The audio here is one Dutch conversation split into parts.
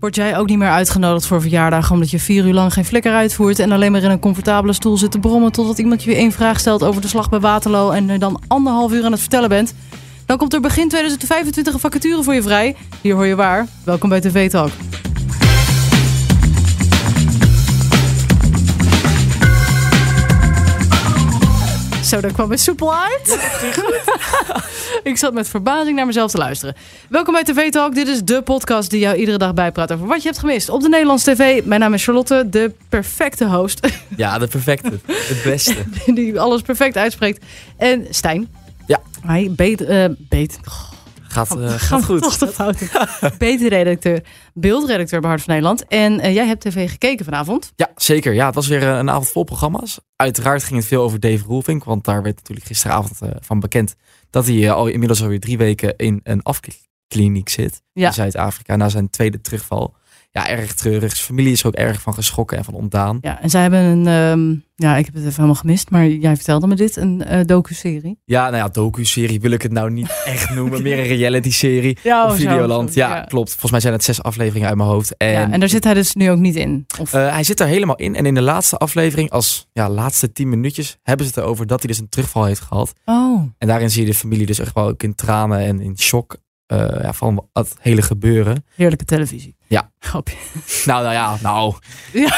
Word jij ook niet meer uitgenodigd voor verjaardag omdat je vier uur lang geen flikker uitvoert en alleen maar in een comfortabele stoel zit te brommen totdat iemand je weer één vraag stelt over de slag bij Waterloo en er dan anderhalf uur aan het vertellen bent? Dan komt er begin 2025 een vacature voor je vrij. Hier hoor je waar. Welkom bij TV Talk. Zo, daar kwam het soepel uit. ik zat met verbazing naar mezelf te luisteren. Welkom bij TV Talk. Dit is de podcast die jou iedere dag bijpraat over wat je hebt gemist op de Nederlandse tv. Mijn naam is Charlotte, de perfecte host. Ja, de perfecte. Het beste. die alles perfect uitspreekt. En Stijn. Ja. Hij beet... eh beet Gaat, gaat goed. fouten. Beter-redacteur, beeldredacteur bij Hart van Nederland. En eh, jij hebt tv gekeken vanavond. Ja, zeker. Ja, het was weer eh, een avond vol programma's. Uiteraard ging het veel over Dave Roelvink. Want daar werd natuurlijk gisteravond van bekend... dat hij al inmiddels alweer drie weken in een afkliniek zit. Ja. In Zuid-Afrika, na zijn tweede terugval. Ja, erg treurig. Zijn familie is er ook erg van geschrokken en van ontdaan. Ja, en zij hebben een... ehm, ja, ik heb het even helemaal gemist, maar jij vertelde me dit. Een eh docu-serie. Ja, nou ja, docu-serie wil ik het nou niet echt noemen. Meer een reality-serie. Ja, Op oh, Videoland. zo, Ja, klopt. Volgens mij zijn het zes afleveringen uit mijn hoofd. En, ja, en daar zit hij dus nu ook niet in. Of, Eh, hij zit er helemaal in. En in de laatste aflevering, als ja, laatste tien minuutjes, hebben ze het erover dat hij dus een terugval heeft gehad. oh, En daarin zie je de familie dus echt wel ook in tranen en in shock eh, ja, van het hele gebeuren. heerlijke televisie. Ja. Grapje. Nou, nou ja, nou. Ja.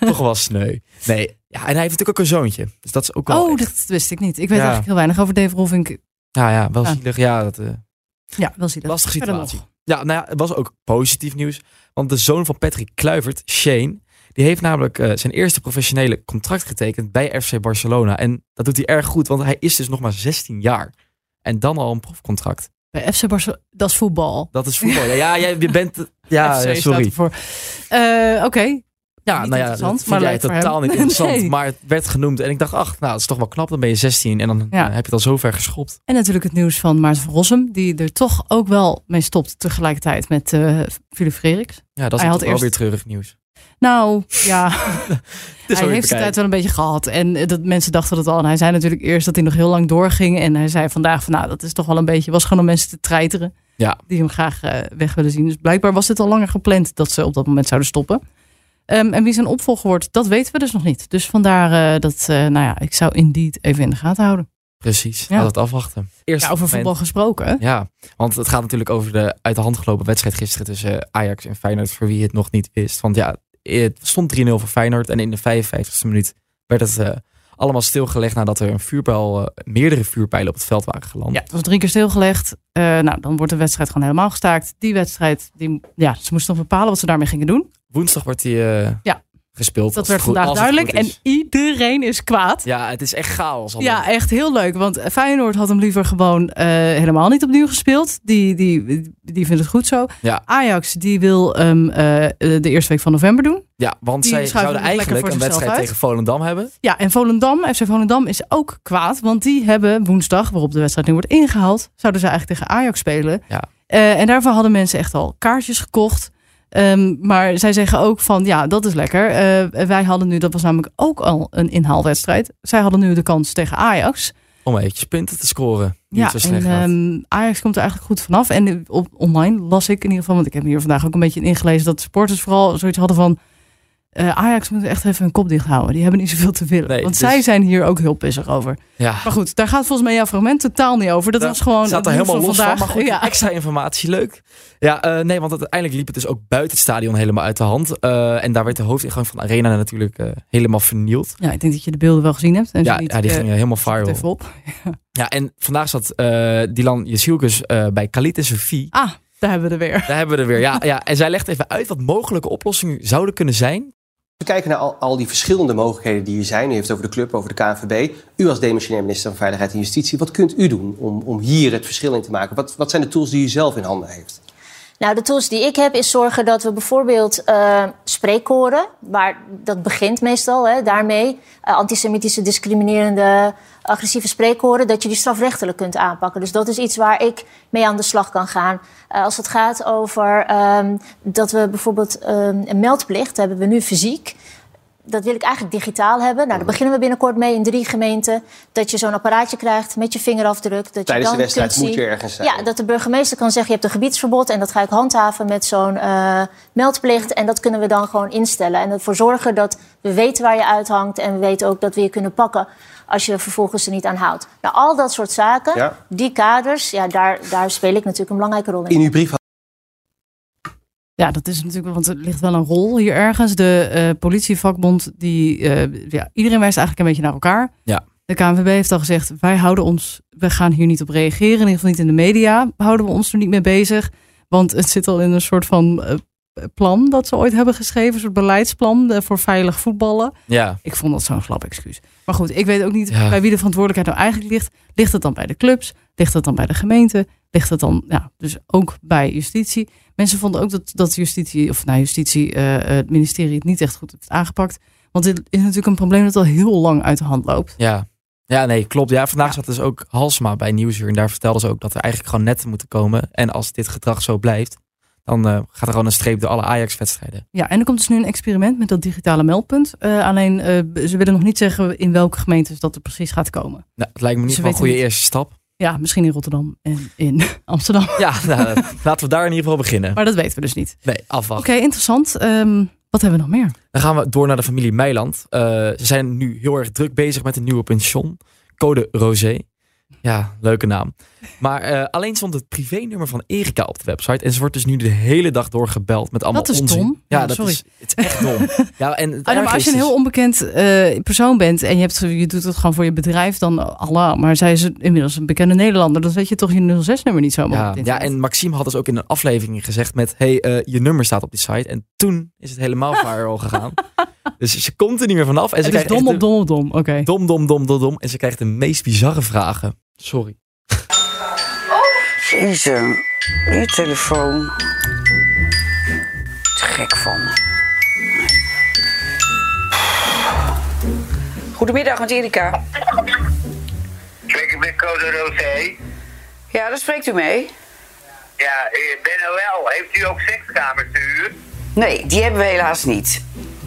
Toch wel sneu. Nee, ja, en hij heeft natuurlijk ook een zoontje. Dus dat is ook wel Oh, echt- dat wist ik niet. Ik weet Ja. eigenlijk heel weinig over Dave Rolvink. Ja, ja, wel zielig. Ja, dat, eh, Ja, wel zie dat. lastige situatie. Ja, nou ja, het was ook positief nieuws. Want de zoon van Patrick Kluivert, Shane, die heeft namelijk eh, zijn eerste professionele contract getekend bij FC Barcelona. En dat doet hij erg goed, want hij is dus nog maar 16 jaar. En dan al een profcontract. Bij FC Barcelona, dat is voetbal. Dat is voetbal. Ja, ja jij, je bent... Ja, sorry. Eh, Oké. Ja, Niet nou ja, interessant, dat maar jij totaal niet interessant. Nee. Maar het werd genoemd. En ik dacht, ach, nou, dat is toch wel knap. Dan ben je 16 en dan Ja. eh, heb je het al zo ver geschopt. En natuurlijk het nieuws van Maarten van Rossum, die er toch ook wel mee stopt tegelijkertijd met eh Philip Frederiks. Ja, dat is wel eerst- weer treurig nieuws. Nou, ja, hij heeft zijn tijd wel een beetje gehad. En eh, dat mensen dachten dat al. En hij zei natuurlijk eerst dat hij nog heel lang doorging. En hij zei vandaag van, nou, dat is toch wel een beetje, was gewoon om mensen te treiteren. Ja. Die hem graag eh, weg willen zien. Dus blijkbaar was het al langer gepland dat ze op dat moment zouden stoppen. Ehm, en wie zijn opvolger wordt, dat weten we dus nog niet. Dus vandaar eh, dat, nou ja, ik zou Indeed even in de gaten houden. Precies, Ja. laat het afwachten. Eerst Ja, over voetbal gesproken. Ja, want het gaat natuurlijk over de uit de hand gelopen wedstrijd gisteren tussen Ajax en Feyenoord, voor wie het nog niet wist. Want ja, het stond 3-0 voor Feyenoord en in de 55ste minuut werd het eh, allemaal stilgelegd nadat er een vuurbijl, eh, meerdere vuurpijlen op het veld waren geland. Ja, het was drie keer stilgelegd. Eh, nou, dan wordt de wedstrijd gewoon helemaal gestaakt. Die wedstrijd, die, ja, ze moesten nog bepalen wat ze daarmee gingen doen. Woensdag wordt die Ja. Gespeeld. Dat werd goed- vandaag duidelijk. En iedereen is kwaad. Ja, het is echt chaos. Ja, echt heel leuk. Want Feyenoord had hem liever gewoon eh, helemaal niet opnieuw gespeeld. Die, die, die vindt het goed zo. Ja. Ajax die wil eh, de eerste week van november doen. ja want Die zij zouden eigenlijk een wedstrijd uit. tegen Volendam hebben. Ja, en Volendam, FC Volendam is ook kwaad. Want die hebben woensdag, waarop de wedstrijd nu wordt ingehaald... zouden ze eigenlijk tegen Ajax spelen. Ja. Eh, en daarvoor hadden mensen echt al kaartjes gekocht. Ehm, maar zij zeggen ook van, ja, dat is lekker. Eh, wij hadden nu, dat was namelijk ook al een inhaalwedstrijd. Zij hadden nu de kans tegen Ajax. Om eventjes punten te scoren. Ja, het zo slecht en ehm, Ajax komt er eigenlijk goed vanaf. En op, online las ik in ieder geval, want ik heb hier vandaag ook een beetje in ingelezen... dat supporters vooral zoiets hadden van... eh, Ajax moet echt even hun kop dicht houden. Die hebben niet zoveel te willen. Nee, want dus- zij zijn hier ook heel pissig over. ja. Maar goed, daar gaat volgens mij jouw fragment totaal niet over. Dat Daar was gewoon staat er helemaal los van, maar goed, ja. extra informatie, leuk. Ja, eh, nee, want uiteindelijk liep het dus ook buiten het stadion helemaal uit de hand. Eh, en daar werd de hoofdingang van de arena natuurlijk helemaal vernield. ja, ik denk dat je de beelden wel gezien hebt. En Ja, niet, ja, die gingen helemaal viral. even op. Ja, en vandaag zat Dylan Jezielkus bij Khalid en Sophie. Ah, daar hebben we er weer. Daar hebben we er weer. Ja, ja, en zij legt even uit wat mogelijke oplossingen zouden kunnen zijn. We kijken naar al, al die verschillende mogelijkheden die er zijn. U heeft over de club, over de KNVB. U als demissionair minister van Veiligheid en Justitie. Wat kunt u doen om, om hier het verschil in te maken? Wat, wat zijn de tools die u zelf in handen heeft? Nou, de tools die ik heb is zorgen dat we bijvoorbeeld eh spreekkoren, waar dat begint meestal, hè, daarmee, eh, antisemitische, discriminerende, agressieve spreekkoren, dat je die strafrechtelijk kunt aanpakken. Dus dat is iets waar ik mee aan de slag kan gaan. Eh, als het gaat over ehm, dat we bijvoorbeeld ehm, een meldplicht hebben we nu fysiek. dat wil ik eigenlijk digitaal hebben. Nou, daar beginnen we binnenkort mee in drie gemeenten. Dat je zo'n apparaatje krijgt met je vingerafdruk. Dat Tijdens je dan de wedstrijd kunt moet je ergens zijn. Ja, dat de burgemeester kan zeggen, je hebt een gebiedsverbod... en dat ga ik handhaven met zo'n eh, meldplicht. En dat kunnen we dan gewoon instellen. En ervoor zorgen dat we weten waar je uithangt... en we weten ook dat we je kunnen pakken als je vervolgens er niet aan houdt. Nou, al dat soort zaken, Ja. die kaders... Ja, daar, daar speel ik natuurlijk een belangrijke rol in. In uw brief Ja, dat is natuurlijk, want er ligt wel een rol hier ergens. De eh, politievakbond, die, eh, ja, iedereen wijst eigenlijk een beetje naar elkaar. Ja. De KNVB heeft al gezegd, wij houden ons, we gaan hier niet op reageren. In ieder geval niet in de media, houden we ons er niet mee bezig. Want het zit al in een soort van eh, plan dat ze ooit hebben geschreven. Een soort beleidsplan eh, voor veilig voetballen. Ja, Ik vond dat zo'n slap excuus. Maar goed, ik weet ook niet Ja. bij wie de verantwoordelijkheid nou eigenlijk ligt. Ligt het dan bij de clubs? Ligt het dan bij de gemeente? Ligt het dan ja, dus ook bij justitie? Mensen vonden ook dat, dat justitie, of nou justitie, eh, het ministerie het niet echt goed heeft aangepakt. Want dit is natuurlijk een probleem dat al heel lang uit de hand loopt. ja. Ja, nee, klopt. Ja, vandaag zat dus ook Halsma bij Nieuwsuur. En daar vertelden ze ook dat er eigenlijk gewoon netten moeten komen. En als dit gedrag zo blijft, dan eh, gaat er gewoon een streep door alle Ajax-wedstrijden. Ja, en er komt dus nu een experiment met dat digitale meldpunt. Eh, alleen eh, ze willen nog niet zeggen in welke gemeentes dat er precies gaat komen. Nou, het lijkt me niet wel een goede niet. eerste stap. Ja, misschien in Rotterdam en in Amsterdam. Ja, nou, laten we daar in ieder geval beginnen. Maar dat weten we dus niet. Nee, Oké, afwachten. interessant. Ehm, wat hebben we nog meer? Dan gaan we door naar de familie Meiland. Ze zijn nu heel erg druk bezig met een nieuwe pension. Code Rosé. Ja, leuke naam. Maar eh, alleen stond het privénummer van Erika op de website. En ze wordt dus nu de hele dag door gebeld met allemaal Dat is onzin. dom. Ja, Ja, dat sorry. is, het is echt dom. ja, en het maar als je een heel dus- onbekend eh, persoon bent en je, hebt, je doet het gewoon voor je bedrijf, dan Allah. Maar zij is inmiddels een bekende Nederlander, dan zet je toch je 06-nummer niet zomaar op ja, ja, en Maxime had dus ook in een aflevering gezegd met... hey, eh, je nummer staat op die site. En toen is het helemaal viral gegaan. Dus ze komt er niet meer vanaf. En ze het is krijgt dom op dom op dom. Oké. dom, dom, dom, dom, dom. En ze krijgt de meest bizarre vragen. Sorry. Jezus, je telefoon. Te gek van. Goedemiddag, met Erika. Spreek ik met Code Rosé? Ja, daar spreekt u mee. Ja, eh, Ben OL, heeft u ook sekskamers te huur? Nee, die hebben we helaas niet.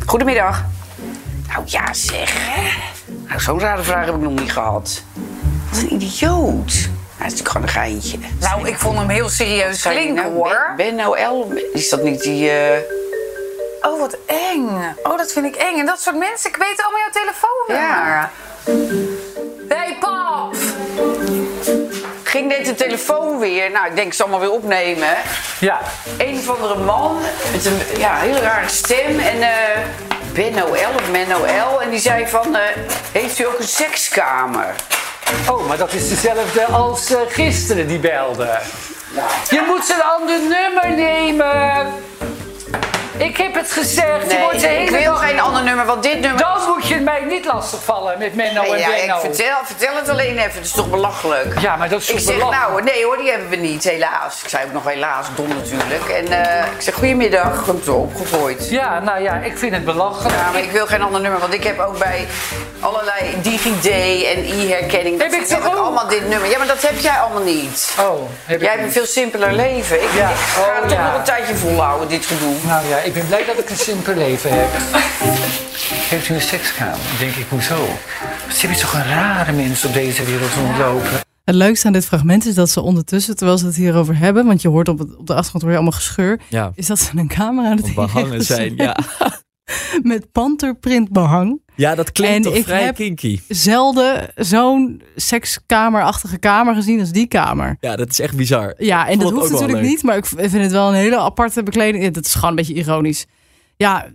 Goedemiddag. Nou ja, zeg. Nou, zo'n rare vraag heb ik nog niet gehad. Wat een idioot. Hij is natuurlijk gewoon een geintje. Nou, ik vond hem heel serieus klinken nou, hoor. Ben, ben OL, is dat niet die... eh, Oh, wat eng. Oh, dat vind ik eng. En dat soort mensen, ik weet allemaal jouw telefoonnummer. Ja. hey, pap! Ging net de telefoon weer. Nou, ik denk ik zal maar weer opnemen. Ja, Een of andere man met een ja, heel rare stem. En eh Ben Noël of Men Noël. En die zei van, eh, heeft u ook een sekskamer? Oh, maar dat is dezelfde als eh, gisteren die belde. Je moet zijn ander nummer nemen. Ik heb het gezegd. je wordt de Nee, ik wil dag- geen ander nummer, want dit nummer... Dan moet je mij niet lastigvallen met Menno en ja, ik Benno. vertel, vertel het alleen even, het is toch belachelijk? Ja, maar dat is Ik toch zeg, belachelijk? nou, nee hoor, die hebben we niet, helaas. Ik zei ook nog helaas, dom natuurlijk. En eh, ik zeg, goedemiddag, ik heb het zo opgegooid. Ja, nou ja, ik vind het belachelijk. Ja, maar ik wil geen ander nummer, want ik heb ook bij allerlei DigiD en e-herkenning... dat Heb ik toch ook? allemaal dit nummer. Ja, maar dat heb jij allemaal niet. Oh, heb ik Jij hebt een veel simpeler leven. Ik, Ja. ik ga Oh, toch ja. nog een tijdje volhouden, dit gedoe. Nou ja, ik ben blij dat ik een simpel leven heb. Heeft u een sekskamer? Denk ik, hoezo? Wat je toch een rare mensen op deze wereld rondlopen? Het leukste aan dit fragment is dat ze ondertussen, terwijl ze het hierover hebben, want je hoort op, het, op de achtergrond hoor je allemaal gescheur, Ja, is dat ze een camera aan het behangen zijn. Ja. Met panterprint behang. Ja, dat klinkt En toch ik vrij heb- kinky. Zelden zo'n sekskamerachtige kamer gezien als die kamer. Ja, dat is echt bizar. Ja, en dat hoeft natuurlijk niet, maar ik vind het wel een hele aparte bekleding. Ja, Dat is gewoon een beetje ironisch. Ja,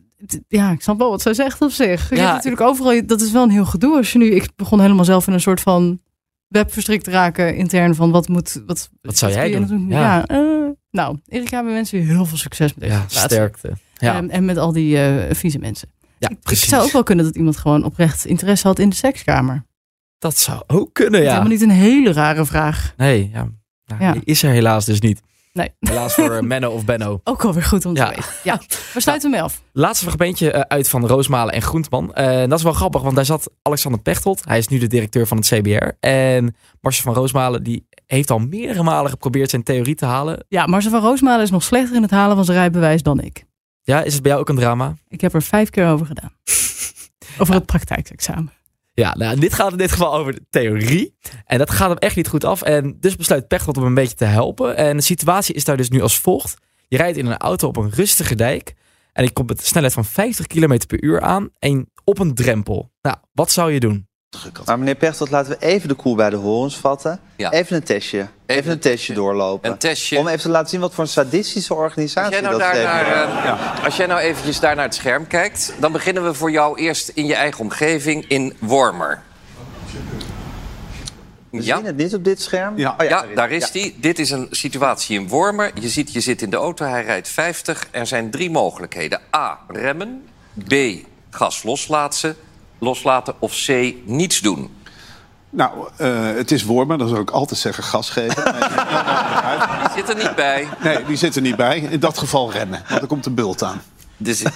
ja, ik snap wel wat zij zegt op zich. Je Ja. hebt natuurlijk overal, dat is wel een heel gedoe als je nu, ik begon helemaal zelf in een soort van web verstrikt te raken intern van wat moet, wat, Wat zou jij je doen? Ja, Ja. eh, nou, Erika, we wensen je heel veel succes met deze Ja, sterkte. Ja, En, en met al die eh, vieze mensen. Ja Ik, precies. zou ook wel kunnen dat iemand gewoon oprecht interesse had in de sekskamer. Dat zou ook kunnen, Ja. ja. Helemaal niet een hele rare vraag. Nee, ja. Nou, Ja. Is er helaas dus niet. Nee. Helaas voor eh, Menno of Benno. Ook alweer goed om te Ja. weten. Ja, we sluiten mee af. Laatste fragmentje eh, uit van Roosmalen en Groentman. Eh, dat is wel grappig, want daar zat Alexander Pechtold. Hij is nu de directeur van het CBR. En Marcel van Roosmalen die heeft al meerdere malen geprobeerd zijn theorie te halen. Ja, Marcel van Roosmalen is nog slechter in het halen van zijn rijbewijs dan ik. Ja, is het bij jou ook een drama? Ik heb er vijf keer over gedaan. Over het praktijkexamen. Ja, nou, dit gaat in dit geval over de theorie. En dat gaat hem echt niet goed af. En dus besluit Pechtold om een beetje te helpen. En de situatie is daar dus nu als volgt. Je rijdt in een auto op een rustige dijk. En je komt met een snelheid van 50 km per uur aan. En op een drempel. Nou, wat zou je doen? Maar meneer Pechtold, laten we even de koel bij de horens vatten. Ja. Even een testje. Even, een testje doorlopen. Een testje. Om even te laten zien wat voor een sadistische Als organisatie jij, nou dat daar eh, als jij nou eventjes daar naar het scherm kijkt... dan beginnen we voor jou eerst in je eigen omgeving in Wormer. We Ja, zien het niet op dit scherm. Ja. Oh ja, daar is die. Dit is een situatie in Wormer. Je ziet, je zit in de auto, hij rijdt 50. Er zijn drie mogelijkheden. A, remmen. B, gas loslaten. Loslaten. Of C, niets doen. Nou, eh, het is warmer, dan zou ik altijd zeggen gas geven. Die zit er niet bij. nee, die zit er niet bij. In dat geval remmen, want er komt een bult aan. Dus,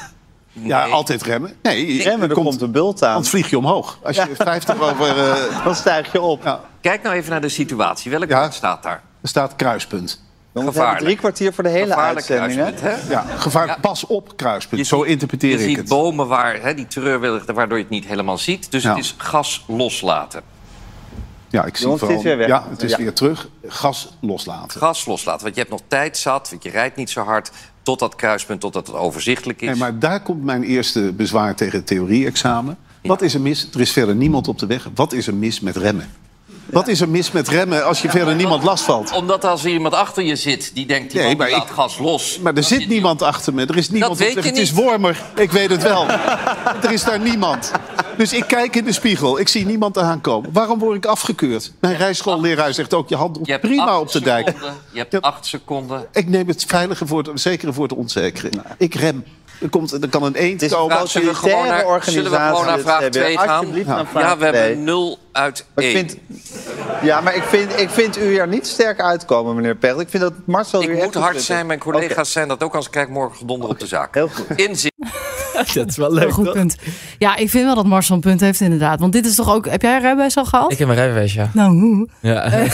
Ja, altijd remmen. Nee, Remmen, er komt een bult aan. Anders vlieg je omhoog. Als je 50 over... eh, Dan stijg je op. ja, Kijk nou even naar de situatie. Welk Ja. staat daar? er staat kruispunt. Jongens, we hebben Gevaarlijk. drie kwartier voor de hele Gevaarlijk uitzending. hè? Ja, gevaar, Ja. pas op kruispunt. Je Zo ziet- interpreteer je ik ziet het. bomen waar hè, die treurwillig, waardoor je het niet helemaal ziet. Dus Ja. het is gas loslaten. Ja, ik zie Jongens, het vooral... is weer weg. Ja, het is Ja. weer terug. Gas loslaten. Gas loslaten, want je hebt nog tijd zat, want je rijdt niet zo hard... tot dat kruispunt, totdat het overzichtelijk is. Nee, maar daar komt mijn eerste bezwaar tegen het theorie-examen. Wat is er mis? Er is verder niemand op de weg. Wat is er mis met remmen? Wat is er mis met remmen als je verder niemand last valt? Omdat als er iemand achter je zit die denkt, die Nee, maar ik- gas los. Maar er zit niemand achter me. Er is niemand op weet je Het is warmer. Ik weet het wel. er is daar niemand. Dus ik kijk in de spiegel. Ik zie niemand aankomen. Waarom word ik afgekeurd? Mijn rijschoolleraar zegt ook... je handelt Je hebt prima op de dijk. seconden, Je hebt acht seconden. Ik neem het veilige voor het zekere voor het onzekere. Ik rem. Er, komt, er kan een eend komen. Zullen we gewoon naar- zullen we organisatie. gewoon naar vraag CBR. twee gaan? Vraag Ja, we twee. hebben 0 uit Maar ik 1. vind, ja, maar ik vind, ik vind u er niet sterk uitkomen, meneer Pechtold. Ik vind dat Marcel Ik u moet hard zijn, mijn collega's zijn dat ook, krijg ik morgen gedonder op de zaak. Heel goed. Inzicht. dat is wel Een leuk, goed toch? punt. Ja, ik vind wel dat Marcel een punt heeft inderdaad. Want dit is toch ook... Heb jij een rijbewijs al gehad? Ik heb mijn rijbewijs, ja. Nou, hoe? ja.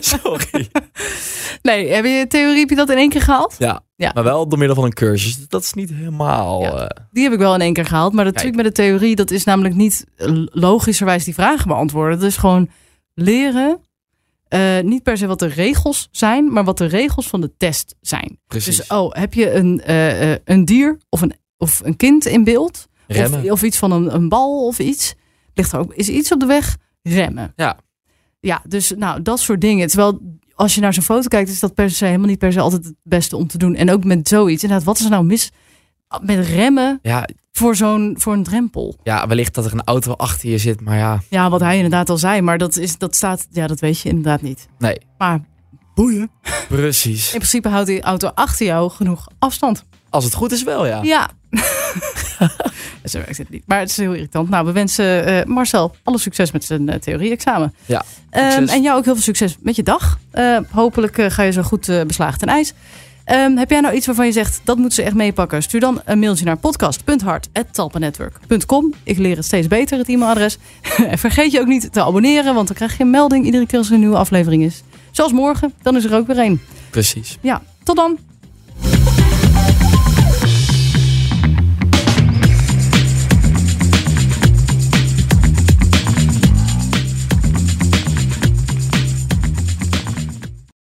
Sorry. Nee, heb je theorie, heb je dat in één keer gehaald? Ja. Ja. maar wel door middel van een cursus. Dat is niet helemaal... Ja. eh, Die heb ik wel in één keer gehaald. Maar de Kijk. truc met de theorie, dat is namelijk niet eh, logischerwijs die vragen beantwoorden. Dat is gewoon leren, eh, niet per se wat de regels zijn, maar wat de regels van de test zijn. precies. Dus, oh, heb je een, eh, eh, een dier of een, of een kind in beeld? Remmen. Of, of iets van een, een bal of iets? Ligt er ook, is iets op de weg? Remmen. Ja. Ja, dus nou, dat soort dingen. Terwijl als je naar zo'n foto kijkt, is dat per se helemaal niet per se altijd het beste om te doen. En ook met zoiets. Inderdaad, wat is er nou mis met remmen Ja, voor zo'n voor een drempel? ja, wellicht dat er een auto achter je zit, maar ja, Ja, wat hij inderdaad al zei, maar dat, is, dat staat, ja, dat weet je inderdaad niet. nee. Maar boeien. Precies. In principe houdt die auto achter jou genoeg afstand. Als het goed is wel, ja. Ja. Zo werkt het niet. Maar het is heel irritant. Nou, we wensen eh, Marcel alle succes met zijn eh, theorie-examen. Ja, Ehm, en jou ook heel veel succes met je dag. Eh, hopelijk ga je zo goed beslagen ten ijs. Ehm, heb jij nou iets waarvan je zegt, dat moeten ze echt meepakken? Stuur dan een mailtje naar podcast.hart.talpanetwork.com. Ik leer het steeds beter, het e-mailadres. en vergeet je ook niet te abonneren, want dan krijg je een melding iedere keer als er een nieuwe aflevering is. Zoals morgen, dan is er ook weer één. Precies. Ja, tot dan.